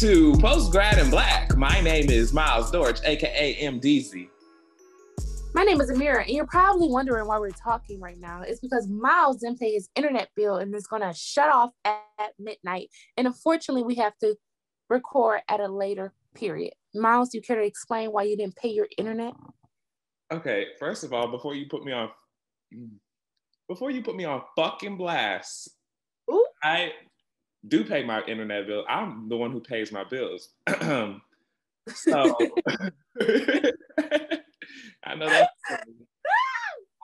to Postgrad in Black. My name is Miles Dortch, aka MDZ. My name is Amira, and you're probably wondering why we're talking right now. It's because Miles didn't pay his internet bill and it's gonna shut off at, at midnight. And unfortunately, we have to record at a later period. Miles, do you care to explain why you didn't pay your internet? Okay, first of all, before you put me on before you put me on fucking blast, Ooh. I do pay my internet bill. I'm the one who pays my bills. so I know that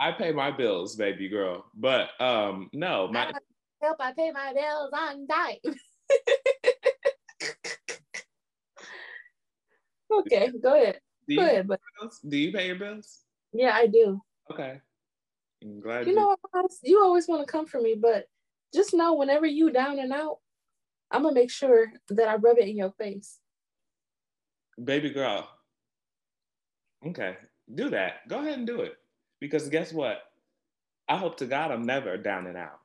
I pay my bills, baby girl. But um no, my help I pay my bills on time. okay, go ahead. do Go you, ahead, but do you pay your bills? yeah, I do. Okay. I'm glad You know, you always want to come for me, but just know whenever you down and out, I'm gonna make sure that I rub it in your face. baby girl. Okay, do that. Go ahead and do it. Because guess what? I hope to God I'm never down and out.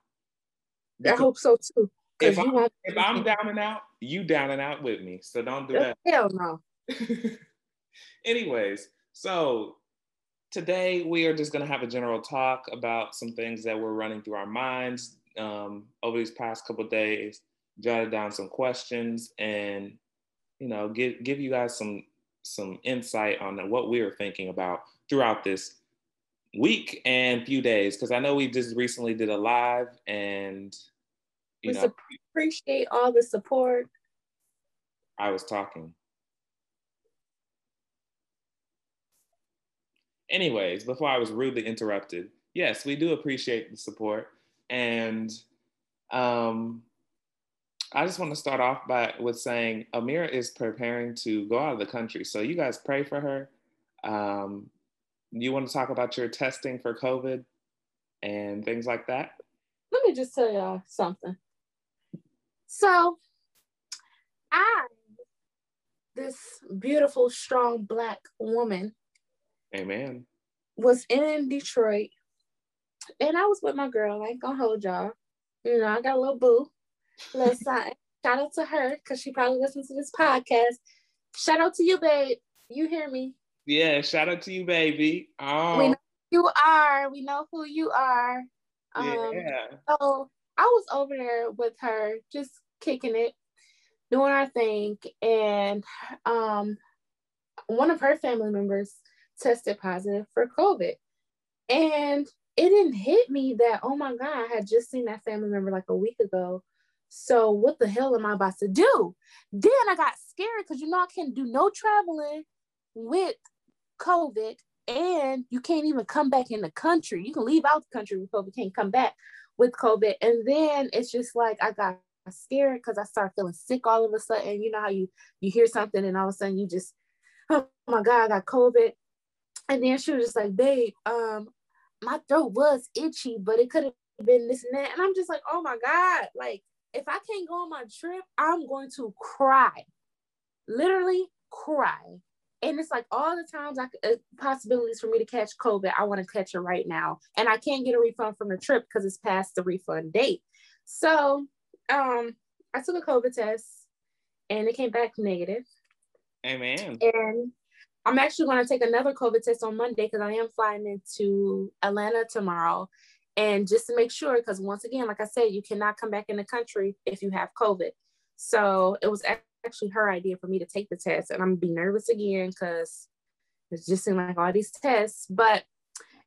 I hope so too. if, I'm, if I'm down and out, you down and out with me. So don't do that. Hell no. Anyways, so today we are just going to have a general talk about some things that were running through our minds um, over these past couple days. Jotted down some questions and you know give give you guys some some insight on what we were thinking about throughout this week and few days because I know we just recently did a live and you We know appreciate all the support. I was talking. Anyways, before I was rudely interrupted, yes, we do appreciate the support. And um, I just want to start off by with saying Amira is preparing to go out of the country. So you guys pray for her. Um, you want to talk about your testing for COVID and things like that? Let me just tell y'all something. So, I, this beautiful, strong black woman, Amen. was in Detroit, and I was with my girl. I ain't gonna hold y'all. You know, I got a little boo, something. Shout out to her because she probably listens to this podcast. Shout out to you, babe. You hear me? Yeah, shout out to you, baby. Oh, We know you are. We know who you are. Um, yeah. So I was over there with her, just kicking it, doing our thing, and um, one of her family members tested positive for COVID, and it didn't hit me that oh my god, I had just seen that family member like a week ago. So what the hell am I about to do? Then I got scared because you know I can't do no traveling with COVID, and you can't even come back in the country. You can leave out the country with COVID, can't come back with COVID. And then it's just like I got scared because I started feeling sick all of a sudden. You know how you you hear something and all of a sudden you just, oh my God, I got COVID. And then she was just like, babe, um, my throat was itchy, but it could have been this and that. And I'm just like, oh my God, like if I can't go on my trip, I'm going to cry. Literally cry. And it's like all the times I could, uh, possibilities for me to catch COVID, I want to catch it right now. And I can't get a refund from the trip because it's past the refund date. So um, I took a COVID test and it came back negative. Amen. And I'm actually going to take another COVID test on Monday because I am flying into Atlanta tomorrow. And just to make sure, because once again, like I said, you cannot come back in the country if you have COVID. So it was actually her idea for me to take the test. And I'm gonna be nervous again because it's just seemed like all these tests, but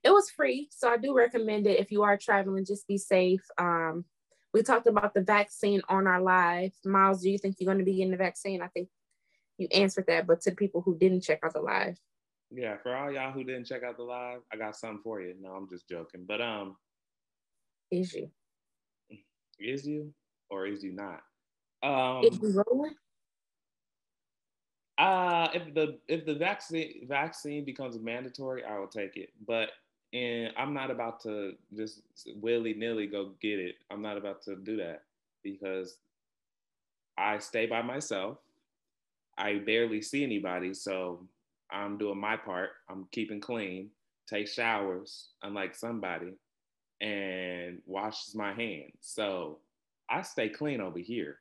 it was free. So I do recommend it if you are traveling, just be safe. Um, we talked about the vaccine on our live. Miles, do you think you're going to be getting the vaccine? I think you answered that, but to the people who didn't check out the live, Yeah, for all y'all who didn't check out the live, I got something for you. No, I'm just joking. But um, is you? is you or is you not? Um, Is you rolling? uh, if the if the vaccine vaccine becomes mandatory, I will take it. But and I'm not about to just willy nilly go get it. I'm not about to do that because I stay by myself. I barely see anybody, so I'm doing my part. I'm keeping clean, take showers, unlike somebody, and washes my hands. So I stay clean over here.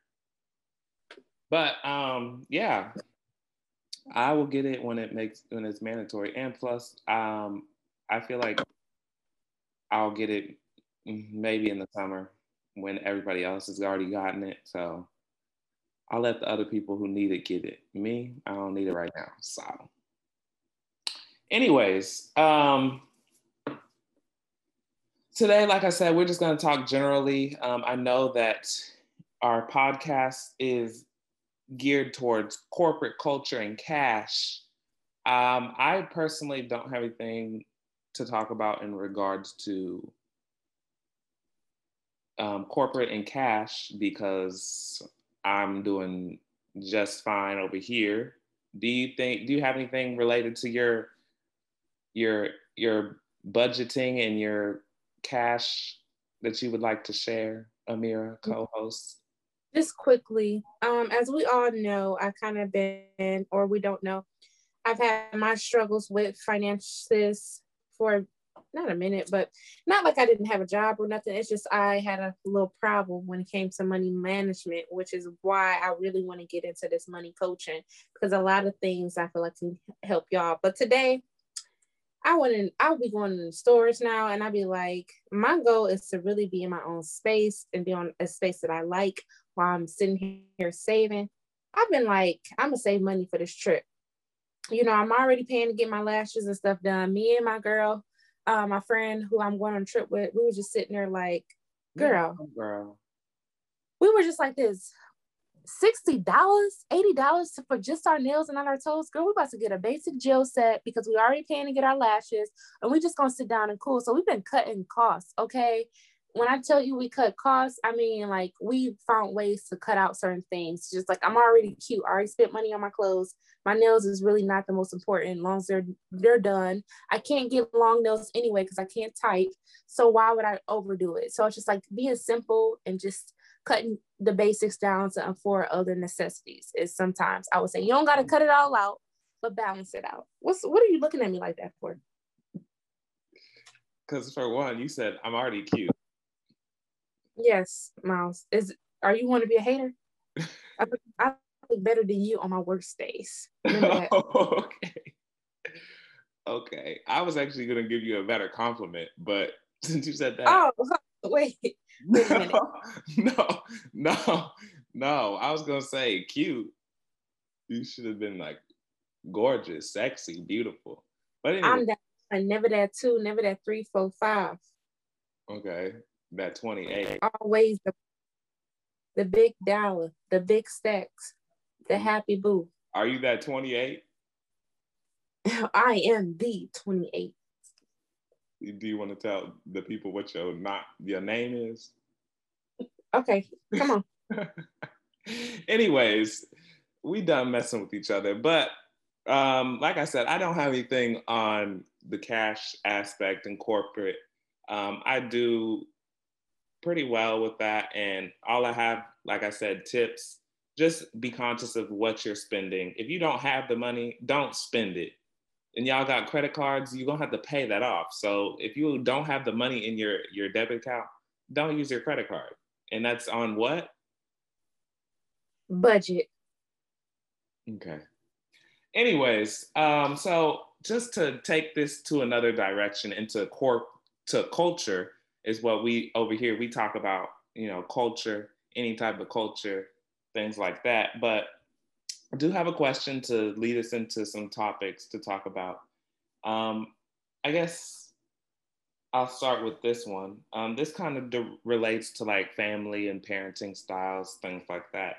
but um, yeah, I will get it when it makes when it's mandatory, and plus, um, I feel like I'll get it maybe in the summer when everybody else has already gotten it. So I'll let the other people who need it get it. Me, I don't need it right now. So, anyways, um, today, like I said, we're just going to talk generally. Um, I know that our podcast is geared towards corporate culture and cash. Um, I personally don't have anything to talk about in regards to um, corporate and cash because I'm doing just fine over here. Do you think? Do you have anything related to your your your budgeting and your cash that you would like to share, Amira, co-host? Just quickly, um, as we all know, I kind of been, or we don't know, I've had my struggles with finances for not a minute, but not like I didn't have a job or nothing. It's just I had a little problem when it came to money management, which is why I really want to get into this money coaching because a lot of things I feel like can help y'all. But today, I wouldn't, I'll be going to the stores now and I'll be like, my goal is to really be in my own space and be on a space that I like while I'm sitting here saving. I've been like, I'm gonna save money for this trip. You know, I'm already paying to get my lashes and stuff done. Me and my girl, uh, my friend who I'm going on a trip with, we were just sitting there like, girl, yeah, girl. We were just like this. $60, $80 for just our nails and on our toes. Girl, we about to get a basic gel set because we already paying to get our lashes and we just gonna sit down and cool. So we've been cutting costs, okay? when I tell you we cut costs, I mean like we found ways to cut out certain things. Just like I'm already cute. I already spent money on my clothes. My nails is really not the most important. As long as they're they're done. I can't get long nails anyway because I can't type. So why would I overdo it? So it's just like being simple and just cutting the basics down to um, for other necessities is sometimes I would say you don't gotta cut it all out, but balance it out. What's what are you looking at me like that for? Because for one, you said I'm already cute. Yes, Miles. Is are you want to be a hater? I, I look better than you on my worst days. oh, okay. Okay. I was actually gonna give you a better compliment, but since you said that. Oh wait. wait no, no, no, no. I was gonna say cute. You should have been like gorgeous, sexy, beautiful. But anyway. I'm that never that two, never that three, four, five. Okay that 28. Always the, the big dollar, the big stacks, the mm-hmm. happy boo. Are you that 28? I am the 28. Do you want to tell the people what your not your name is? Okay, come on. Anyways, we done messing with each other, but um, like I said, I don't have anything on the cash aspect and corporate. Um, I do pretty well with that. And all I have, like I said, tips. Just be conscious of what you're spending. If you don't have the money, don't spend it. And y'all got credit cards, you're gonna have to pay that off. So if you don't have the money in your your debit account, don't use your credit card. And that's on what? Budget. Okay. Anyways, um, so just to take this to another direction into corp to culture, is what we over here we talk about you know culture any type of culture things like that but i do have a question to lead us into some topics to talk about um, i guess i'll start with this one um, this kind of de- relates to like family and parenting styles things like that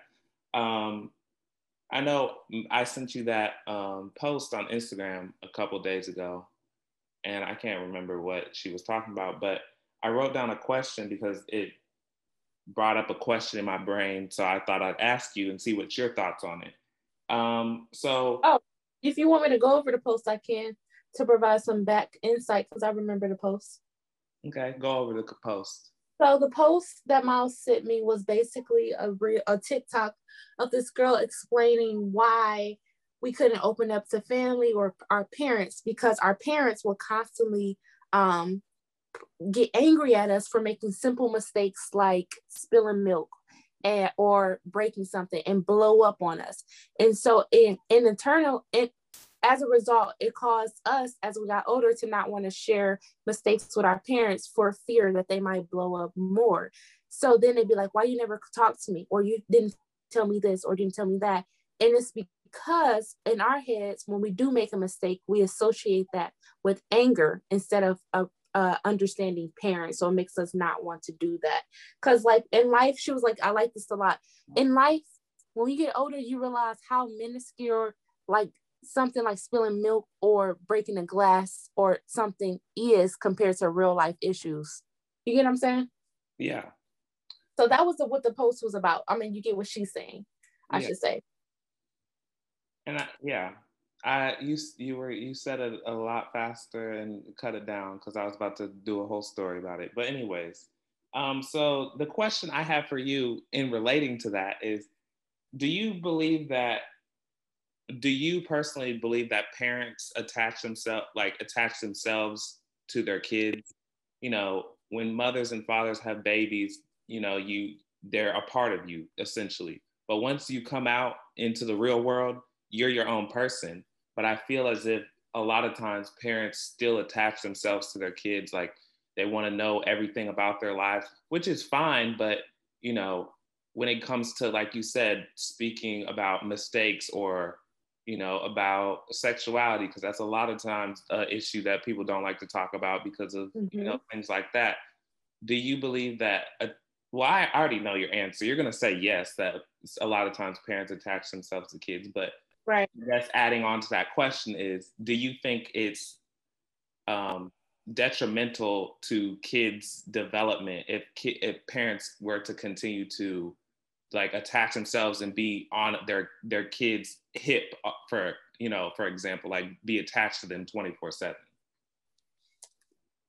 um, i know i sent you that um, post on instagram a couple days ago and i can't remember what she was talking about but I wrote down a question because it brought up a question in my brain. So I thought I'd ask you and see what your thoughts on it. Um, so, oh, if you want me to go over the post, I can to provide some back insight because I remember the post. Okay, go over the post. So the post that Miles sent me was basically a real a TikTok of this girl explaining why we couldn't open up to family or our parents because our parents were constantly um, get angry at us for making simple mistakes like spilling milk and or breaking something and blow up on us. And so in in internal it as a result, it caused us as we got older to not want to share mistakes with our parents for fear that they might blow up more. So then they'd be like, why you never talk to me? Or you didn't tell me this or didn't tell me that. And it's because in our heads, when we do make a mistake, we associate that with anger instead of a, uh, understanding parents. So it makes us not want to do that. Because, like in life, she was like, I like this a lot. In life, when you get older, you realize how minuscule, like something like spilling milk or breaking a glass or something is compared to real life issues. You get what I'm saying? Yeah. So that was the, what the post was about. I mean, you get what she's saying, I yeah. should say. And I, yeah, I you you were you said it a lot faster and cut it down because I was about to do a whole story about it. But anyways, um, so the question I have for you in relating to that is, do you believe that? Do you personally believe that parents attach themselves like attach themselves to their kids? You know, when mothers and fathers have babies, you know, you they're a part of you essentially. But once you come out into the real world, you're your own person. But I feel as if a lot of times parents still attach themselves to their kids, like they want to know everything about their lives, which is fine. But you know, when it comes to like you said, speaking about mistakes or you know about sexuality, because that's a lot of times an issue that people don't like to talk about because of mm-hmm. you know mm-hmm. things like that. Do you believe that? A, well, I already know your answer. You're gonna say yes. That a lot of times parents attach themselves to kids, but Right. That's adding on to that question is do you think it's um, detrimental to kids' development if ki- if parents were to continue to like attach themselves and be on their their kids hip uh, for you know for example like be attached to them 24 7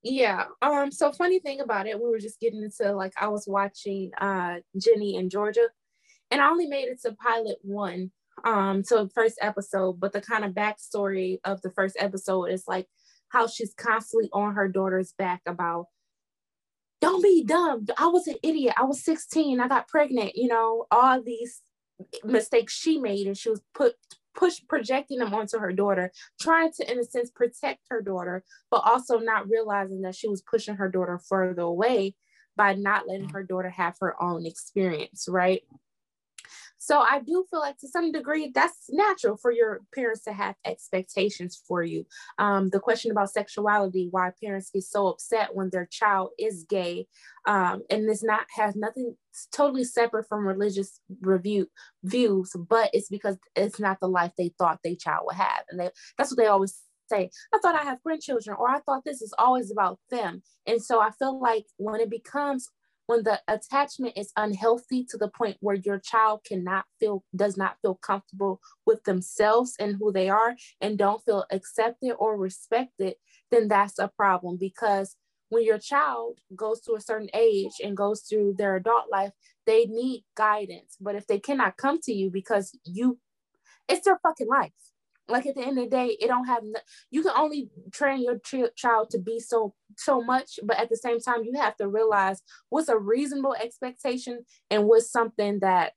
yeah um so funny thing about it we were just getting into like i was watching uh Ginny & Georgia and i only made it to pilot one um to first episode, but the kind of backstory of the first episode is like how she's constantly on her daughter's back about don't be dumb. I was an idiot. I was 16. I got pregnant, you know, all these mistakes she made and she was put push projecting them onto her daughter, trying to, in a sense, protect her daughter, but also not realizing that she was pushing her daughter further away by not letting her daughter have her own experience, right? So I do feel like to some degree that's natural for your parents to have expectations for you. Um, the question about sexuality, why parents get so upset when their child is gay, um, and this not has nothing totally separate from religious review views, but it's because it's not the life they thought their child would have, and they, that's what they always say, I thought I have grandchildren, or I thought this is always about them. And so I feel like when it becomes when the attachment is unhealthy to the point where your child cannot feel does not feel comfortable with themselves and who they are and don't feel accepted or respected then that's a problem. Because when your child goes to a certain age and goes through their adult life they need guidance. But if they cannot come to you because you it's their fucking life like at the end of the day it don't have no, you can only train your ch- child to be so so much but at the same time you have to realize what's a reasonable expectation and what's something that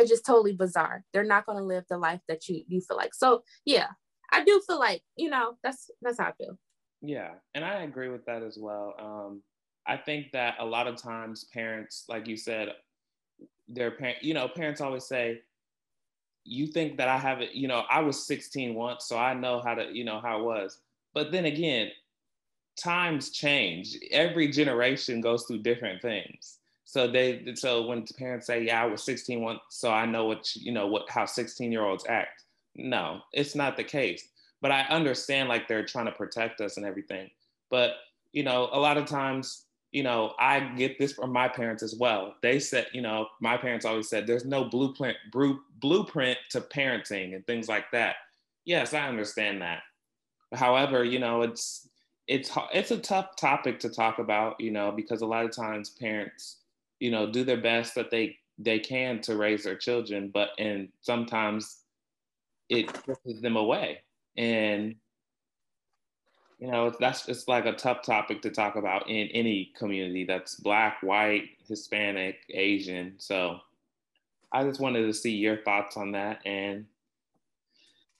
is just totally bizarre. They're not going to live the life that you you feel like. So yeah i do feel like you know that's that's how i feel. Yeah and i agree with that as well. Um i think that a lot of times parents like you said their parent you know parents always say you think that I haven't, you know, I was 16 once, so I know how to, you know, how it was. But then again, times change. Every generation goes through different things. So they, so when parents say, "Yeah, I was 16 once, so I know what, you know, what how 16 year olds act." No, it's not the case. But I understand like they're trying to protect us and everything. But you know, a lot of times you know, I get this from my parents as well. They said, you know, my parents always said there's no blueprint blueprint to parenting and things like that. Yes, I understand that. However, you know, it's it's it's a tough topic to talk about, you know, because a lot of times parents, you know, do their best that they they can to raise their children, but and sometimes it pushes them away. And you know that's it's like a tough topic to talk about in any community that's black white hispanic asian so I just wanted to see your thoughts on that and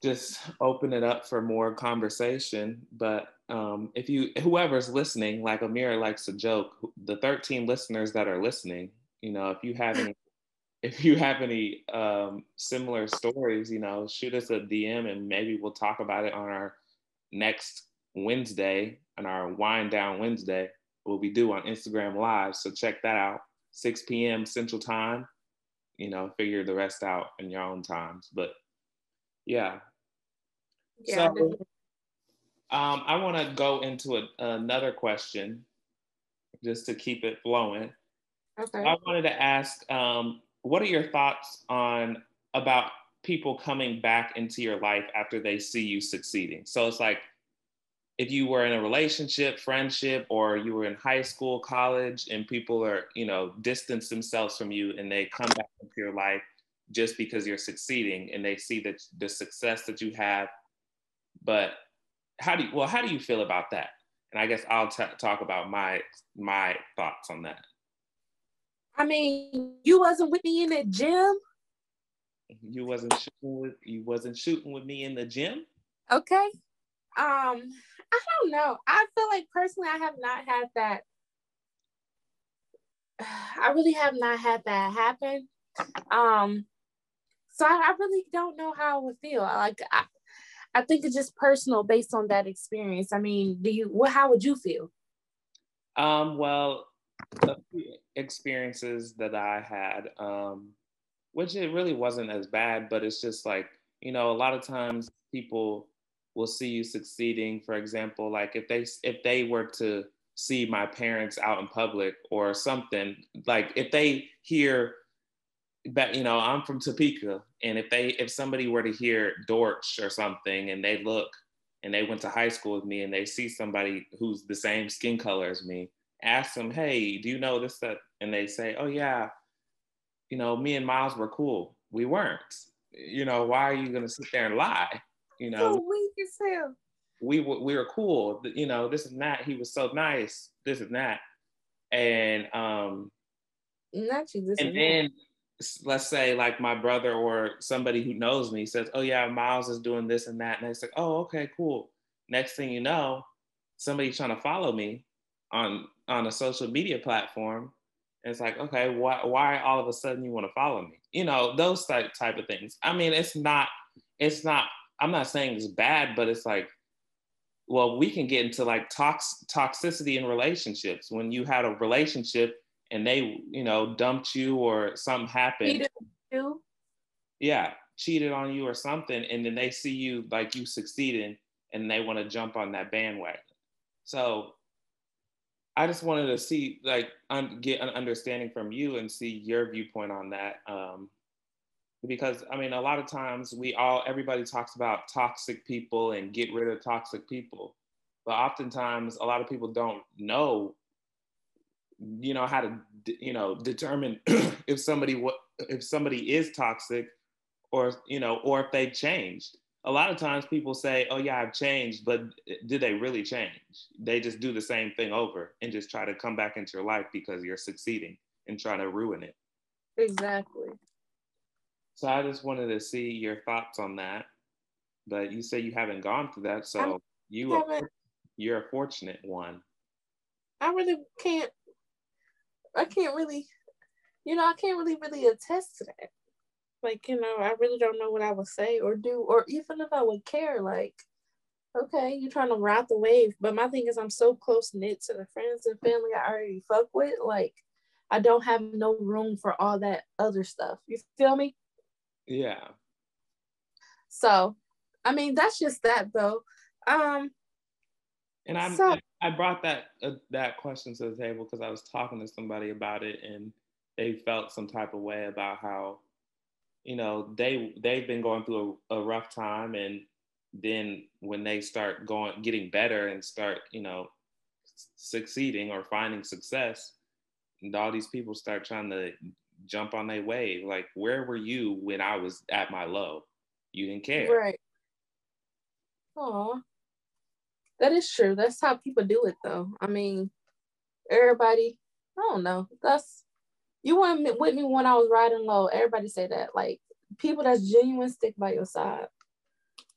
just open it up for more conversation. But um, if you, whoever's listening, like Amira likes to joke, the 13 listeners that are listening, you know, if you have any, if you have any um, similar stories, you know, shoot us a DM and maybe we'll talk about it on our next Wednesday, and our wind down Wednesday, what we do on Instagram Live. So check that out, 6 p.m. Central Time. You know, figure the rest out in your own times. But yeah, yeah. So, um, I want to go into a, another question just to keep it flowing. Okay. I wanted to ask, um, what are your thoughts on about people coming back into your life after they see you succeeding? So it's like if you were in a relationship, friendship, or you were in high school, college, and people are, you know, distance themselves from you and they come back into your life just because you're succeeding and they see that the success that you have but how do you, well, how do you feel about that? And I guess I'll t- talk about my my thoughts on that. I mean, you wasn't with me in the gym. You wasn't shooting with you wasn't shooting with me in the gym. Okay. Um, I don't know. I feel like personally, I have not had that. I really have not had that happen. Um, so I, I really don't know how I would feel. Like I, I think it's just personal based on that experience. I mean, do you what how would you feel? Um, well, experiences that I had, um, which it really wasn't as bad, but it's just like, you know, a lot of times people will see you succeeding. For example, like if they if they were to see my parents out in public or something, like if they hear but you know, I'm from Topeka, and if they if somebody were to hear Dortch or something, and they look and they went to high school with me, and they see somebody who's the same skin color as me, ask them, "Hey, do you know this?" That, and they say, "Oh yeah, you know, me and Miles were cool. We weren't. You know, why are you gonna sit there and lie? You know, so hell. We we were cool. You know, this is not. He was so nice. This is not. and um, not you. This and then let's say like my brother or somebody who knows me says, "Oh yeah, Miles is doing this and that," and it's like, "Oh okay, cool." Next thing you know, somebody's trying to follow me on on a social media platform. And it's like, okay, why why all of a sudden you want to follow me? You know, those type type of things. I mean, it's not it's not. I'm not saying it's bad, but it's like well, we can get into like tox- toxicity in relationships. When you had a relationship and they, you know, dumped you or something happened. Cheated you. Yeah, cheated on you or something, and then they see you like you succeeding, and they want to jump on that bandwagon. So I just wanted to see, like, un- get an understanding from you and see your viewpoint on that. Um, because I mean, a lot of times we all, everybody talks about toxic people and get rid of toxic people, but oftentimes a lot of people don't know you know how to you know determine if somebody what if somebody is toxic or you know or if they've changed. A lot of times people say oh yeah i've changed but eh, did they really change? They just do the same thing over and just try to come back into your life because you're succeeding and trying to ruin it. Exactly so i just wanted to see your thoughts on that but you say you haven't gone through that so you are, you're a fortunate one i really can't I can't really, you know, I can't really really attest to that. Like, you know, I really don't know what I would say or do, or even if I would care. Like, okay, you're trying to ride the wave, but my thing is, I'm so close knit to the friends and family I already fuck with. Like, I don't have no room for all that other stuff. You feel me? Yeah. So, I mean, that's just that though. Um, and I'm so, I brought that uh, that question to the table because I was talking to somebody about it, and they felt some type of way about how, you know, they they've been going through a, a rough time, and then when they start going getting better and start, you know, succeeding or finding success, and all these people start trying to jump on their wave. Like, where were you when I was at my low? You didn't care. Right. Aw. That is true. That's how people do it though. I mean, everybody, I don't know. That's You weren't with me when I was riding low. Everybody say that. Like people that's genuine stick by your side,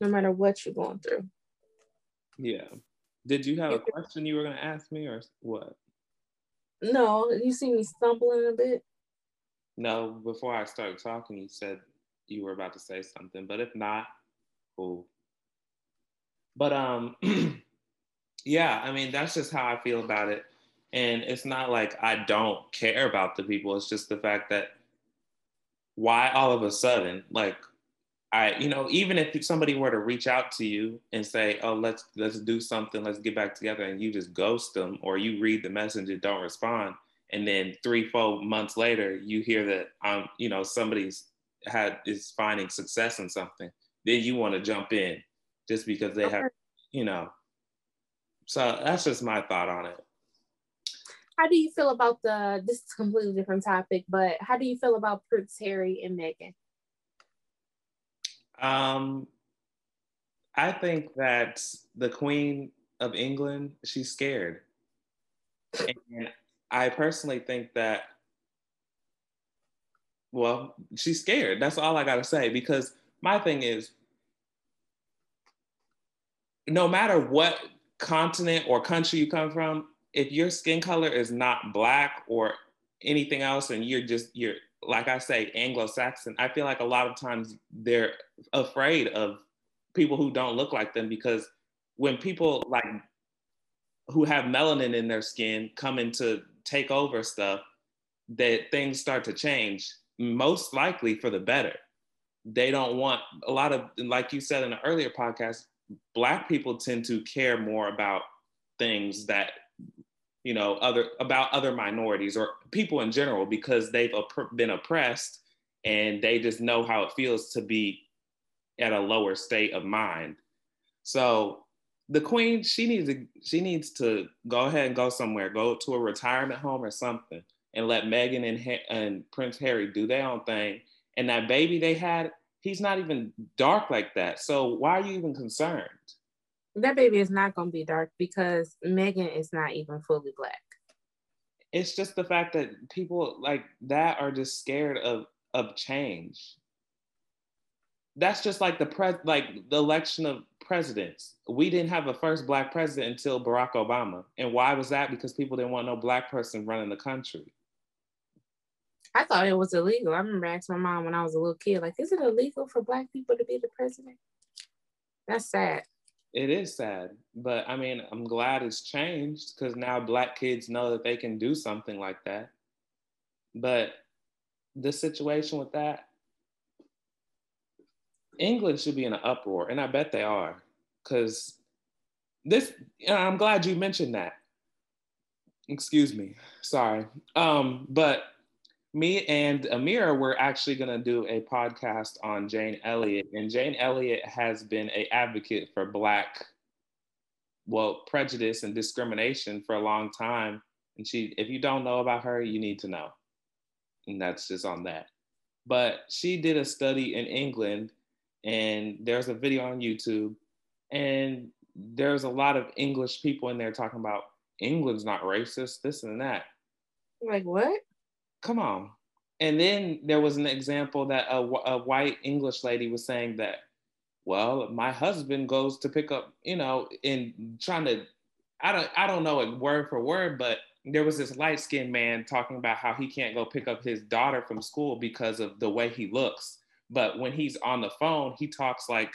no matter what you're going through. Yeah. Did you have a question you were gonna ask me or what? No, you see me stumbling a bit. No, before I started talking, you said you were about to say something, but if not, cool. But um, yeah, I mean that's just how I feel about it, and it's not like I don't care about the people. It's just the fact that why all of a sudden, like I, you know, even if somebody were to reach out to you and say, "Oh, let's let's do something, let's get back together," and you just ghost them, or you read the message and don't respond, and then three, four months later, you hear that um, you know, somebody's had is finding success in something, then you want to jump in just because they okay. have, you know. So that's just my thought on it. How do you feel about the? This is a completely different topic, but how do you feel about Prince Harry and Meghan? Um, I think that the Queen of England, she's scared. And I personally think that, well, she's scared. That's all I got to say. Because my thing is, no matter what continent or country you come from, if your skin color is not black or anything else, and you're just, you're, like I say, Anglo Saxon, I feel like a lot of times they're afraid of people who don't look like them because when people like who have melanin in their skin come into take over stuff, that things start to change, most likely for the better. They don't want a lot of, like you said in an earlier podcast, Black people tend to care more about things that, you know, other about other minorities or people in general because they've been oppressed and they just know how it feels to be at a lower state of mind. So the queen she needs to she needs to go ahead and go somewhere go to a retirement home or something and let Meghan and, and Prince Harry do their own thing. And that baby they had he's not even dark like that. So why are you even concerned? That baby is not going to be dark because Meghan is not even fully black. It's just the fact that people like that are just scared of of change. That's just like the pre like the election of presidents. We didn't have a first black president until Barack Obama. And why was that? Because people didn't want no black person running the country. I thought it was illegal. I remember asking my mom when I was a little kid, like, is it illegal for black people to be the president? That's sad. It is sad. But I mean, I'm glad it's changed because now black kids know that they can do something like that. But the situation with that, England should be in an uproar, and I bet they are, because this. I'm glad you mentioned that. Excuse me, sorry. Um, but me and Amira were actually going to do a podcast on Jane Elliott, and Jane Elliott has been a advocate for Black, well, prejudice and discrimination for a long time. And she, if you don't know about her, you need to know, and that's just on that. But she did a study in England and there's a video on YouTube, and there's a lot of English people in there talking about England's not racist, this and that. Like what? Come on. And then there was an example that a, a white English lady was saying that, well, my husband goes to pick up, you know, in trying to, I don't, I don't know it word for word, but there was this light skinned man talking about how he can't go pick up his daughter from school because of the way he looks. But when he's on the phone, he talks like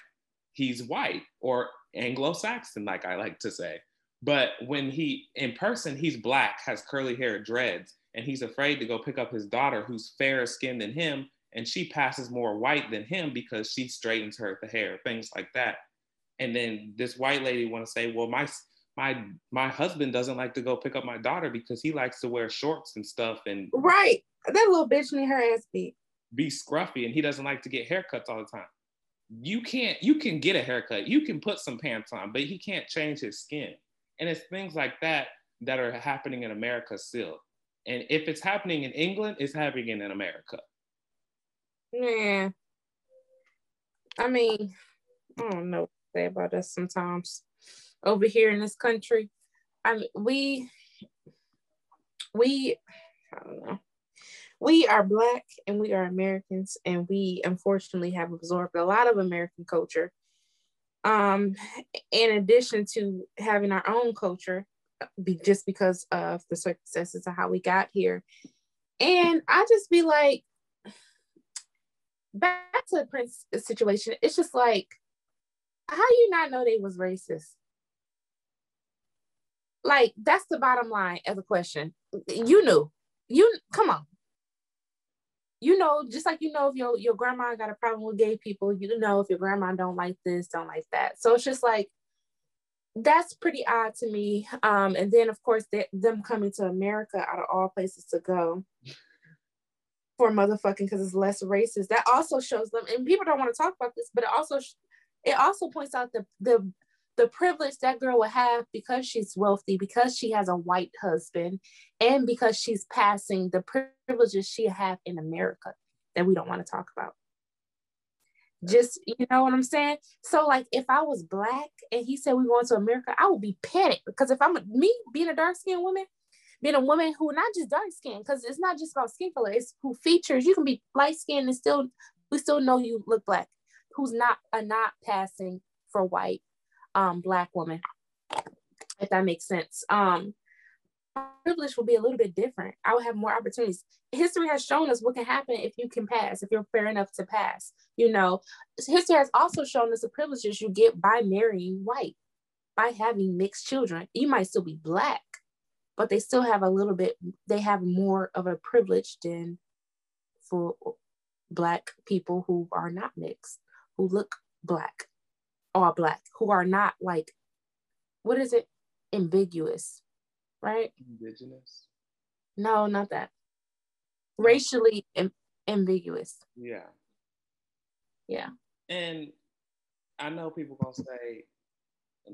he's white or Anglo Saxon, like I like to say. But when he in person, he's black, has curly hair, dreads, and he's afraid to go pick up his daughter who's fairer skinned than him. And she passes more white than him because she straightens her the hair, things like that. And then this white lady want to say, well, my my my husband doesn't like to go pick up my daughter because he likes to wear shorts and stuff. And right, that little bitch need her ass beat be scruffy and he doesn't like to get haircuts all the time. You can't, you can get a haircut, you can put some pants on, but he can't change his skin. And it's things like that that are happening in America still. And if it's happening in England, it's happening in America. Yeah. I mean, I don't know what to say about us sometimes. Over here in this country, I we, we, I don't know we are black and we are Americans and we unfortunately have absorbed a lot of American culture. Um, in addition to having our own culture, be, just because of the circumstances of how we got here. And I just be like, back to the Prince situation, it's just like, how you not know they was racist? Like, that's the bottom line of the question. You knew. You come on. You know, just like you know if your, your grandma got a problem with gay people, you know if your grandma don't like this, don't like that. So it's just like that's pretty odd to me. Um, and then of course they, them coming to America out of all places to go for motherfucking because it's less racist. That also shows them, and people don't want to talk about this, but it also it also points out the the the privilege that girl will have because she's wealthy, because she has a white husband, and because she's passing the privileges she have in America that we don't want to talk about. Just you know what I'm saying? So like if I was black and he said we going to America, I would be panicked because if I'm a, me being a dark skinned woman, being a woman who not just dark skinned, because it's not just about skin color, it's who features. You can be light skinned and still we still know you look black. Who's not a not passing for white um black woman, if that makes sense. Um privilege will be a little bit different. I will have more opportunities. History has shown us what can happen if you can pass, if you're fair enough to pass. You know, history has also shown us the privileges you get by marrying white, by having mixed children. You might still be black, but they still have a little bit, they have more of a privilege than for black people who are not mixed, who look black, all black, who are not like, what is it? Ambiguous right? Indigenous. No, not that. Racially Im- ambiguous. Yeah. Yeah. And I know people gonna say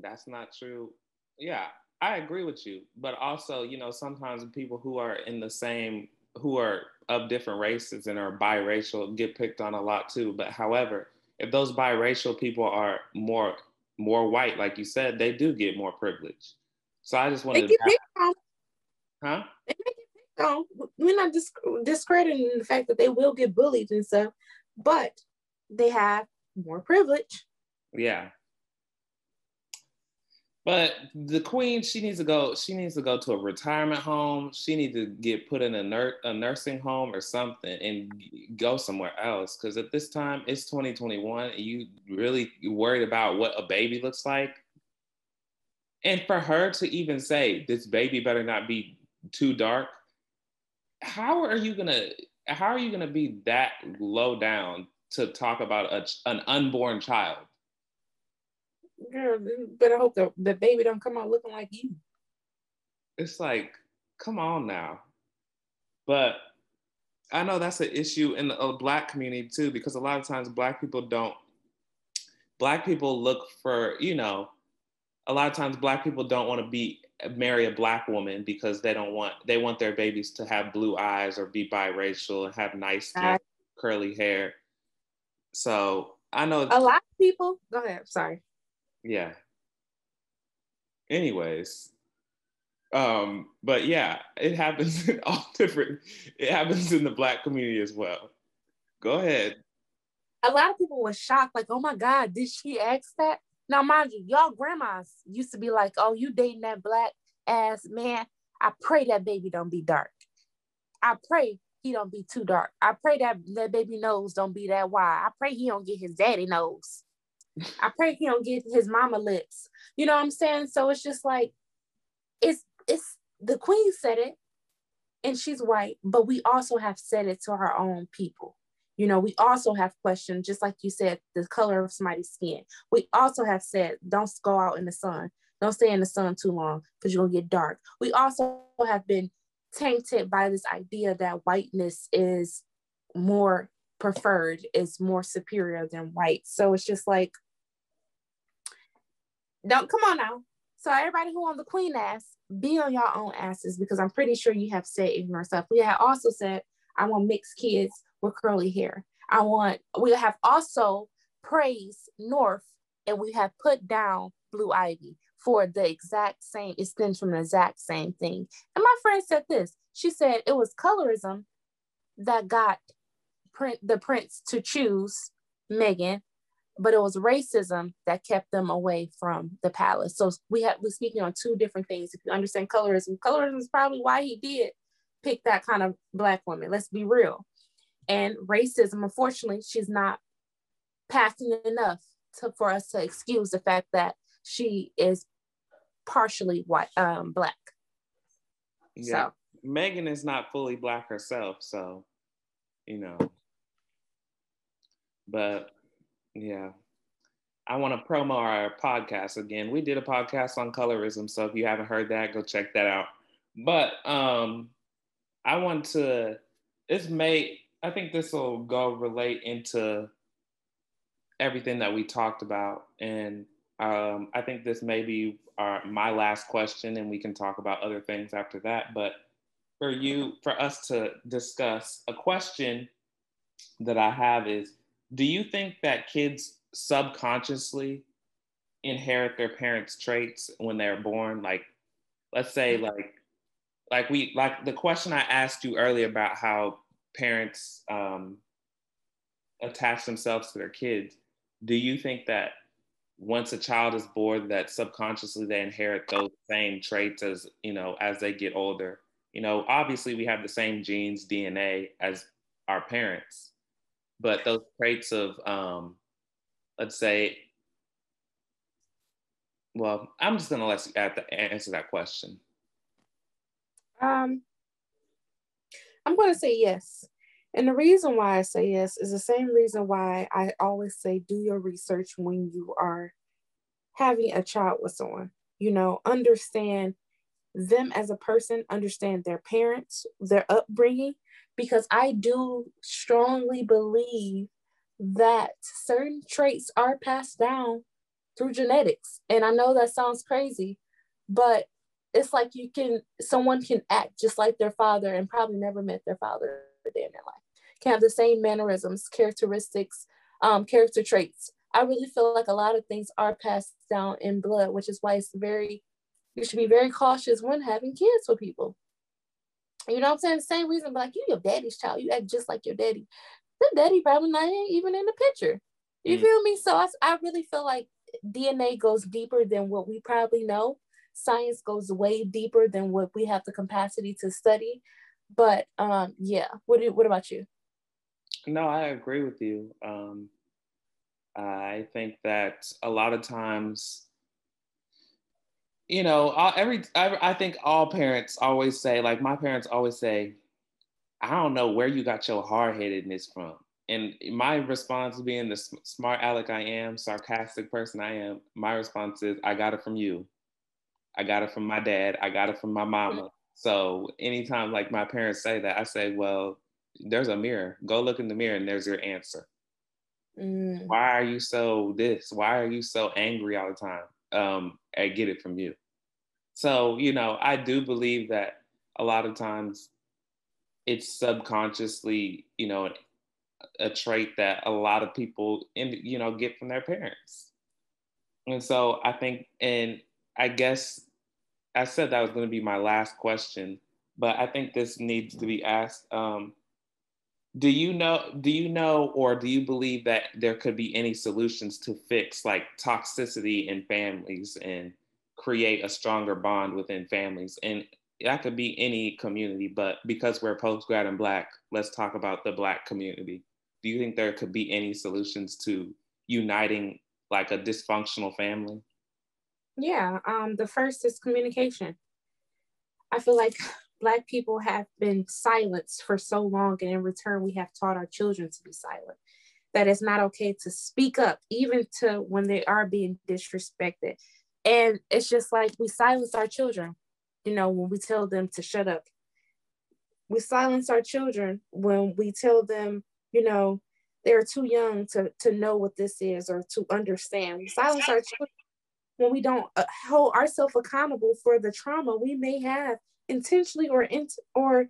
that's not true. Yeah, I agree with you. But also, you know, sometimes people who are in the same who are of different races and are biracial get picked on a lot too. But however, if those biracial people are more more white, like you said, they do get more privilege. So I just wanted to. they get to. Picked on. Huh? On. We're not disc- discrediting the fact that they will get bullied and stuff, but they have more privilege. Yeah. But the queen, she needs to go. She needs to go to a retirement home. She needs to get put in a, nur- a nursing home or something, and go somewhere else. Because at this time, it's 2021, and you really worried about what a baby looks like. And for her to even say this baby better not be too dark, how are you gonna how are you gonna be that low down to talk about a, an unborn child? Girl, but I hope the, the baby don't come out looking like you. It's like, come on now. But I know that's an issue in the uh, black community too, because a lot of times black people don't black people look for, you know, a lot of times black people don't want to be marry a black woman because they don't want they want their babies to have blue eyes or be biracial and have nice skin, curly hair. So I know a lot of people. Go ahead. Sorry. Yeah. Anyways, um, but yeah, it happens in all different. It happens in the black community as well. Go ahead. A lot of people were shocked, like, "Oh my God, did she ask that?" Now, mind you, y'all grandmas used to be like, oh, you dating that black ass man. I pray that baby don't be dark. I pray he don't be too dark. I pray that that baby nose don't be that wide. I pray he don't get his daddy nose. I pray he don't get his mama lips. You know what I'm saying? So it's just like, it's it's the queen said it, and she's white, but we also have said it to our own people. You know, we also have questioned, just like you said, the color of somebody's skin. We also have said, don't go out in the sun. Don't stay in the sun too long because you're going to get dark. We also have been tainted by this idea that whiteness is more preferred, is more superior than white. So it's just like, don't come on now. So everybody who on the queen ass, be on your own asses because I'm pretty sure you have said ignorant stuff. We have also said, I want mixed kids with curly hair. I want, we have also praised North and we have put down Blue Ivy for the exact same, it stems from the exact same thing. And my friend said this she said it was colorism that got the prince to choose Meghan, but it was racism that kept them away from the palace. So we have we're speaking on two different things. If you understand colorism, colorism is probably why he did pick that kind of black woman. Let's be real. And racism, unfortunately, she's not passionate enough to, for us to excuse the fact that she is partially white, um, black. Yeah. So Meghan is not fully black herself, so you know. But yeah, I want to promo our podcast again. We did a podcast on colorism, so if you haven't heard that, go check that out. But um, I want to. This may. I think this will go relate into everything that we talked about, and um, I think this may be our my last question, and we can talk about other things after that. But for you, for us to discuss, a question that I have is: Do you think that kids subconsciously inherit their parents' traits when they're born? Like, let's say, like, like we like the question I asked you earlier about how parents um, attach themselves to their kids. Do you think that once a child is born that subconsciously they inherit those same traits as you know as they get older you know obviously we have the same genes dna as our parents but those traits of um let's say well i'm just going to let you answer that question um i'm going to say yes and the reason why I say yes is the same reason why I always say do your research when you are having a child with someone. You know, understand them as a person, understand their parents, their upbringing, because I do strongly believe that certain traits are passed down through genetics. And I know that sounds crazy, but it's like you can, someone can act just like their father and probably never met their father a day in their life can have the same mannerisms, characteristics, um, character traits. I really feel like a lot of things are passed down in blood, which is why it's very, you should be very cautious when having kids with people. You know what I'm saying? The same reason, but like you, your daddy's child, you act just like your daddy. The daddy probably not even in the picture. You mm. feel me? So I, I really feel like DNA goes deeper than what we probably know. Science goes way deeper than what we have the capacity to study. But um, yeah, what what about you? No, I agree with you. Um, I think that a lot of times, you know, every I, I think all parents always say, like my parents always say, I don't know where you got your hard headedness from. And my response, being the smart aleck I am, sarcastic person I am, my response is, I got it from you. I got it from my dad. I got it from my mama. So anytime like my parents say that, I say, well, there's a mirror. Go look in the mirror and there's your answer. Mm. Why are you so this? Why are you so angry all the time? Um, I get it from you. So, you know, I do believe that a lot of times it's subconsciously, you know, a trait that a lot of people in you know get from their parents. And so I think and I guess I said that was going to be my last question, but I think this needs to be asked. Um, do you know do you know or do you believe that there could be any solutions to fix like toxicity in families and create a stronger bond within families? And that could be any community but because we're post grad and black let's talk about the black community. Do you think there could be any solutions to uniting like a dysfunctional family? Yeah um the first is communication. I feel like Black people have been silenced for so long, and in return, we have taught our children to be silent. That it's not okay to speak up, even to when they are being disrespected. And it's just like we silence our children, you know, when we tell them to shut up. We silence our children when we tell them, you know, they're too young to, to know what this is or to understand. We silence our children when we don't uh, hold ourselves accountable for the trauma we may have intentionally or in, or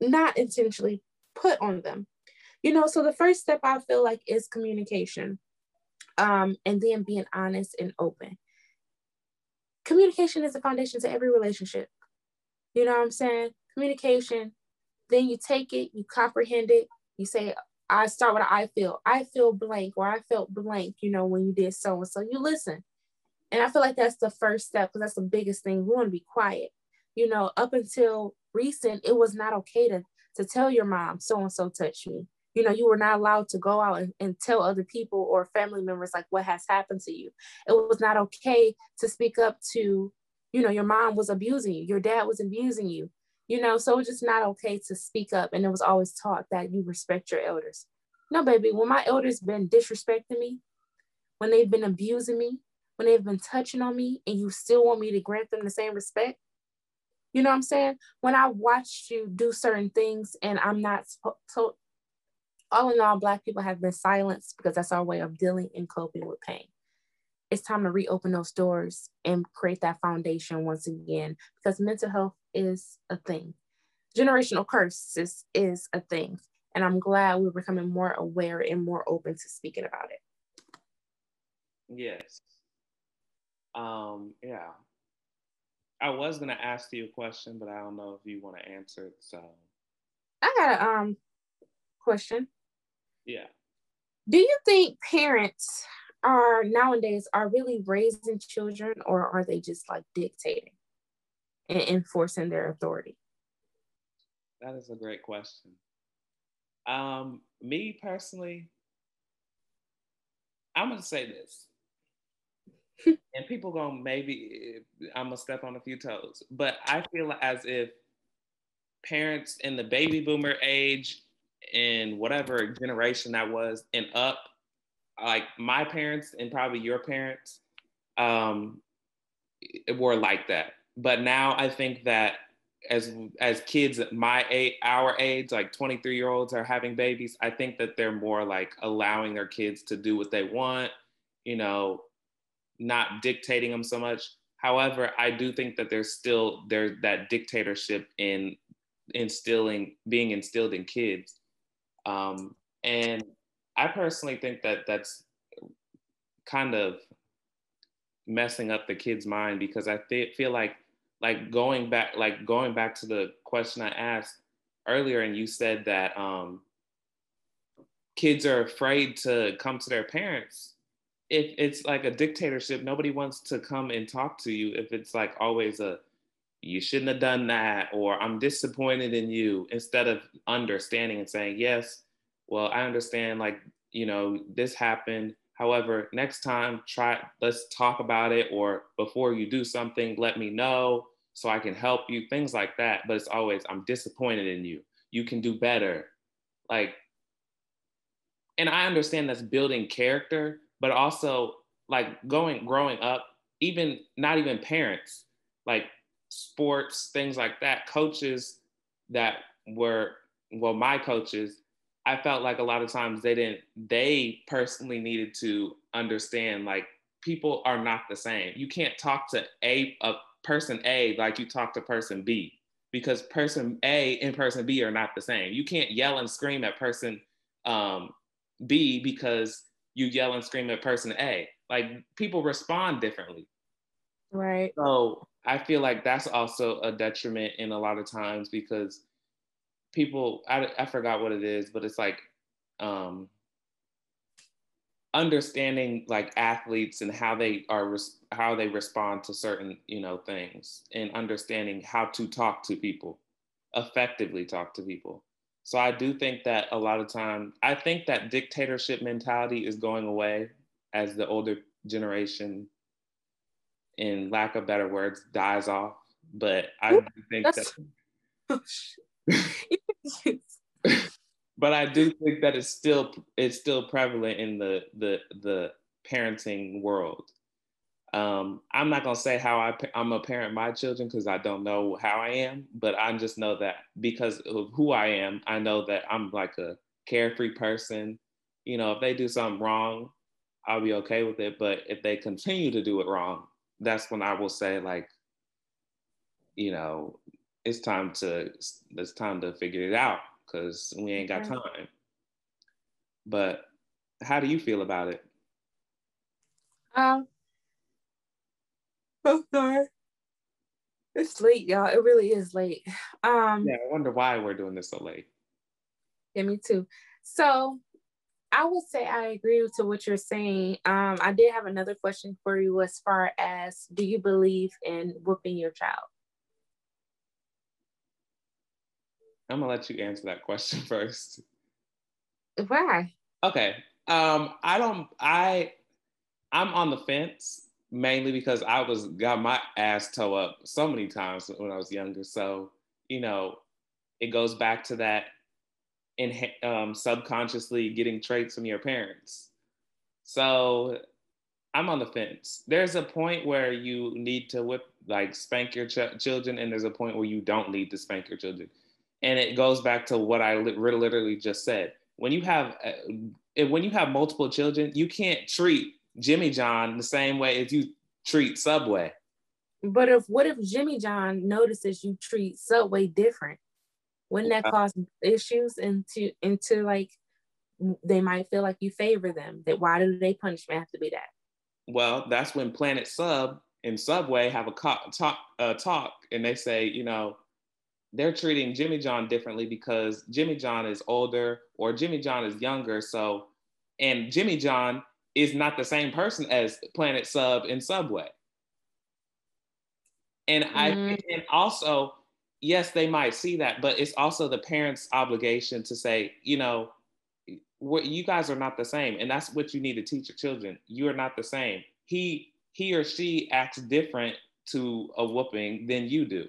not intentionally put on them. You know, so the first step I feel like is communication. Um, and then being honest and open. Communication is the foundation to every relationship. You know what I'm saying? Communication, then you take it, you comprehend it, you say, I start with I feel. I feel blank or I felt blank, you know, when you did so and so. You listen. And I feel like that's the first step because that's the biggest thing. We want to be quiet. You know, up until recent, it was not okay to, to tell your mom so and so touched me. You know, you were not allowed to go out and, and tell other people or family members like what has happened to you. It was not okay to speak up to, you know, your mom was abusing you, your dad was abusing you you know so it's just not okay to speak up and it was always taught that you respect your elders no baby when my elders been disrespecting me when they've been abusing me when they've been touching on me and you still want me to grant them the same respect you know what i'm saying when i watched you do certain things and i'm not so all in all black people have been silenced because that's our way of dealing and coping with pain it's time to reopen those doors and create that foundation once again because mental health is a thing. Generational curses is a thing. And I'm glad we're becoming more aware and more open to speaking about it. Yes. Um, yeah. I was gonna ask you a question, but I don't know if you want to answer it. So I got a um question. Yeah. Do you think parents are nowadays are really raising children or are they just like dictating and enforcing their authority? That is a great question. Um, me personally, I'm gonna say this. and people gonna maybe I'm gonna step on a few toes, but I feel as if parents in the baby boomer age and whatever generation that was and up like my parents and probably your parents um, were like that. But now I think that as as kids my age, our age, like 23 year olds are having babies, I think that they're more like allowing their kids to do what they want, you know, not dictating them so much. However, I do think that there's still there's that dictatorship in instilling being instilled in kids. Um, and I personally think that that's kind of messing up the kid's mind because I th- feel like like going back like going back to the question I asked earlier and you said that um, kids are afraid to come to their parents if it's like a dictatorship nobody wants to come and talk to you if it's like always a you shouldn't have done that or i'm disappointed in you instead of understanding and saying yes well, I understand like, you know, this happened. However, next time, try, let's talk about it. Or before you do something, let me know so I can help you, things like that. But it's always, I'm disappointed in you. You can do better. Like, and I understand that's building character, but also like going, growing up, even not even parents, like sports, things like that, coaches that were, well, my coaches, I felt like a lot of times they didn't, they personally needed to understand like people are not the same. You can't talk to a, a person A like you talk to person B because person A and person B are not the same. You can't yell and scream at person um, B because you yell and scream at person A. Like people respond differently. Right. So I feel like that's also a detriment in a lot of times because people I, I forgot what it is but it's like um understanding like athletes and how they are res- how they respond to certain you know things and understanding how to talk to people effectively talk to people so i do think that a lot of time i think that dictatorship mentality is going away as the older generation in lack of better words dies off but i do think that but I do think that it's still it's still prevalent in the the the parenting world. Um, I'm not gonna say how I I'm a parent my children because I don't know how I am, but I just know that because of who I am, I know that I'm like a carefree person. You know, if they do something wrong, I'll be okay with it. But if they continue to do it wrong, that's when I will say like, you know, it's time to it's time to figure it out because we ain't got time. But how do you feel about it? Um, I'm sorry. It's late, y'all. It really is late. Um Yeah, I wonder why we're doing this so late. Yeah, me too. So I would say I agree to what you're saying. Um, I did have another question for you as far as do you believe in whooping your child? I'm gonna let you answer that question first. Why? Okay. Um, I don't I I'm on the fence mainly because I was got my ass toe up so many times when I was younger. So, you know, it goes back to that in um, subconsciously getting traits from your parents. So I'm on the fence. There's a point where you need to whip, like spank your ch- children, and there's a point where you don't need to spank your children. And it goes back to what I li- literally just said. When you have uh, when you have multiple children, you can't treat Jimmy John the same way as you treat Subway. But if what if Jimmy John notices you treat Subway different? Wouldn't that cause issues into into like they might feel like you favor them? That why do they punishment have to be that? Well, that's when Planet Sub and Subway have a co- talk, uh, talk, and they say, you know, they're treating Jimmy John differently because Jimmy John is older or Jimmy John is younger. So, and Jimmy John is not the same person as Planet Sub and Subway. And I mm. and also, yes, they might see that, but it's also the parents' obligation to say, you know, what you guys are not the same, and that's what you need to teach your children. You are not the same. He he or she acts different to a whooping than you do.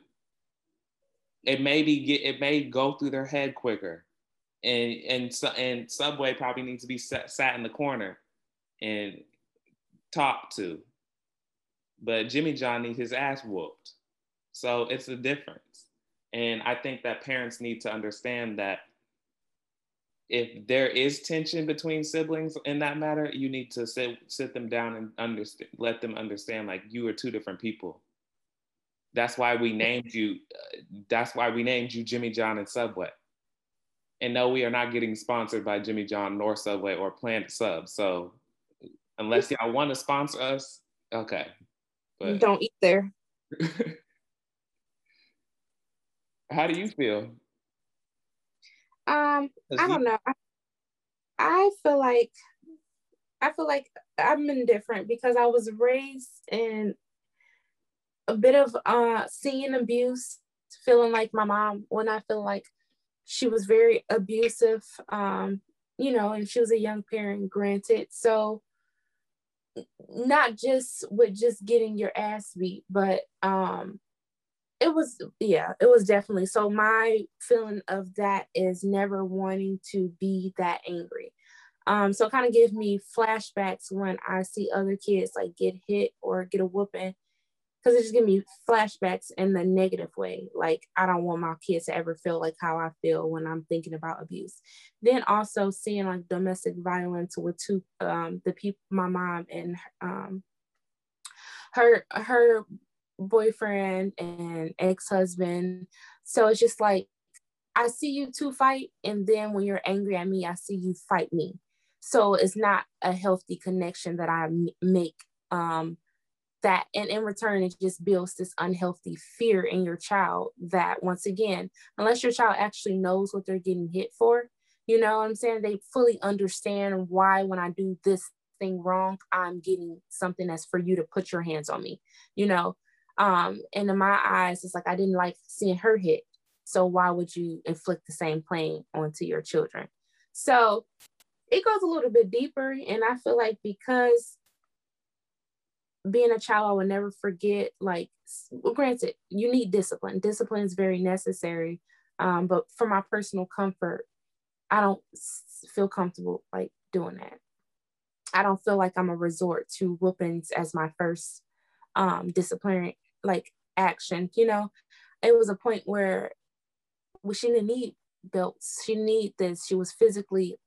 It may be get it may go through their head quicker, and and and Subway probably needs to be sat, sat in the corner and talked to. But Jimmy John needs his ass whooped. So it's a difference. And I think that parents need to understand that if there is tension between siblings in that matter, you need to sit sit them down and understand, let them understand like you are two different people. That's why we named you. Uh, that's why we named you Jimmy John and Subway. And no, we are not getting sponsored by Jimmy John nor Subway or Planet Sub. So unless y'all want to sponsor us, okay. But don't eat there. How do you feel? Um, I don't know. I, I feel like I feel like I'm indifferent because I was raised in a bit of uh seeing abuse, feeling like my mom when I feel like she was very abusive. Um, you know, and she was a young parent, granted. So not just with just getting your ass beat, but um it was yeah, it was definitely so my feeling of that is never wanting to be that angry. Um, so kind of give me flashbacks when I see other kids like get hit or get a whooping because it just give me flashbacks in the negative way. Like I don't want my kids to ever feel like how I feel when I'm thinking about abuse. Then also seeing like domestic violence with two um the people, my mom and um her her boyfriend and ex-husband. So it's just like I see you two fight, and then when you're angry at me, I see you fight me. So it's not a healthy connection that I make um that and in return it just builds this unhealthy fear in your child that once again unless your child actually knows what they're getting hit for you know what i'm saying? They fully understand why when i do this thing wrong i'm getting something that's for you to put your hands on me you know? Um and in my eyes it's like i didn't like seeing her hit. So why would you inflict the same pain onto your children? So it goes a little bit deeper and i feel like because being a child, I will never forget. Like, well, granted, you need discipline. Discipline is very necessary. Um, but for my personal comfort, I don't feel comfortable like doing that. I don't feel like I'm a resort to whoopings as my first um, disciplinary like action. You know, it was a point where well, she didn't need belts. She need this. She was physically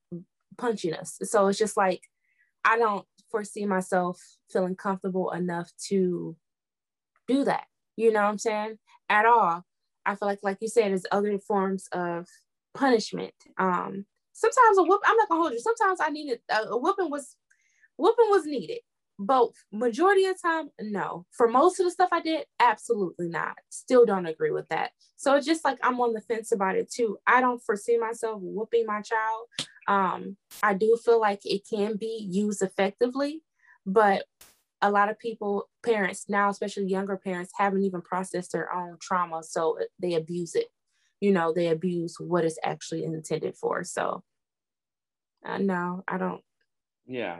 punching us. So it's just like I don't foresee myself feeling comfortable enough to do that. You know what I'm saying? At all. I feel like, like you said, there's other forms of punishment. Um, sometimes a whoop. I'm not gonna hold you. Sometimes I needed a, a whooping was whooping was needed. But majority of time, no. For most of the stuff I did, absolutely not. Still don't agree with that. So it's just like I'm on the fence about it too. I don't foresee myself whooping my child. Um, I do feel like it can be used effectively, but a lot of people, parents now, especially younger parents, haven't even processed their own trauma, so they abuse it. You know, they abuse what it's actually intended for. So, uh, no, I don't. Yeah.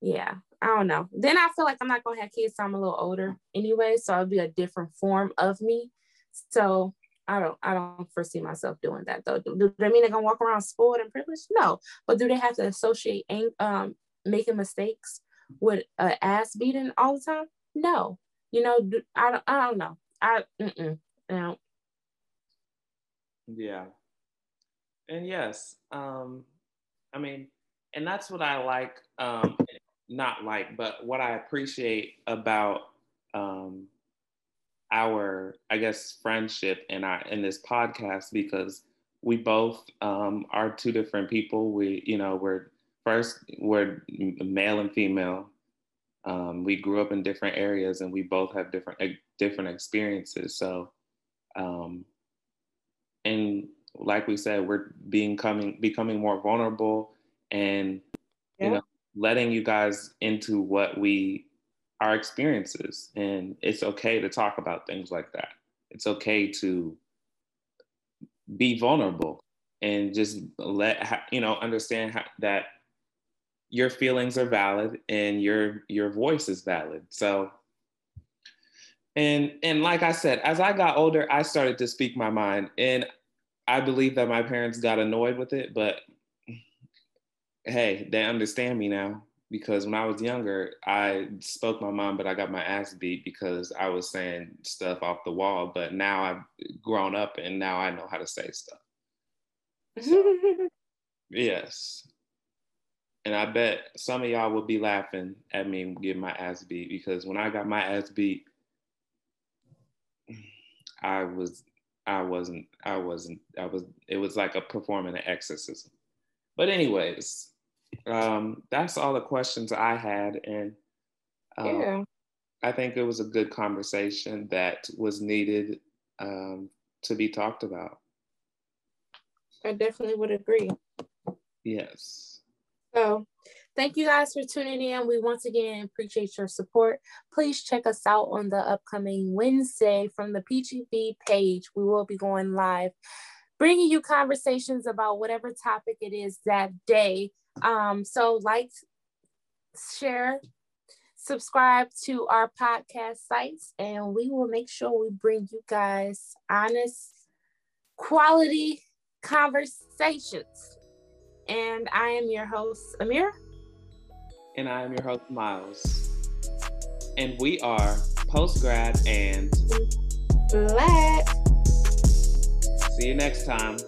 Yeah, I don't know. Then I feel like I'm not gonna have kids so I'm a little older anyway, so it'll be a different form of me. So I don't I don't foresee myself doing that though. Do, do they mean they're gonna walk around spoiled and privileged? No. But do they have to associate um making mistakes with an ass beating all the time? No. You know, do, I don't I don't know. I mm-mm, you Yeah. And yes, um, I mean, and that's what I like um not like, but what I appreciate about um, our, I guess, friendship and our in this podcast because we both um, are two different people. We, you know, we're first we're male and female. Um, we grew up in different areas, and we both have different different experiences. So, um, and like we said, we're being coming becoming more vulnerable, and yeah. you know, letting you guys into what we our experiences. And it's okay to talk about things like that. It's okay to be vulnerable and just let you know understand how, that your feelings are valid and your your voice is valid. So and and like i said as i got older i started to speak my mind. And i believe that my parents got annoyed with it but hey, they understand me now because when I was younger, I spoke my mind, but I got my ass beat because I was saying stuff off the wall. But now I've grown up and now I know how to say stuff. So, yes. And I bet some of y'all will be laughing at me getting my ass beat because when I got my ass beat, I was, I wasn't, I wasn't, I was, it was like a performing an exorcism. But anyways, um, that's all the questions I had, and um, yeah. I think it was a good conversation that was needed um, to be talked about. I definitely would agree. Yes. So, thank you guys for tuning in. We once again appreciate your support. Please check us out on the upcoming Wednesday from the PGB page. We will be going live, bringing you conversations about whatever topic it is that day um, so like, share, subscribe to our podcast sites, and we will make sure we bring you guys honest, quality conversations. And I am your host, Amir. And I am your host, Miles. And we are post grad and black. See you next time.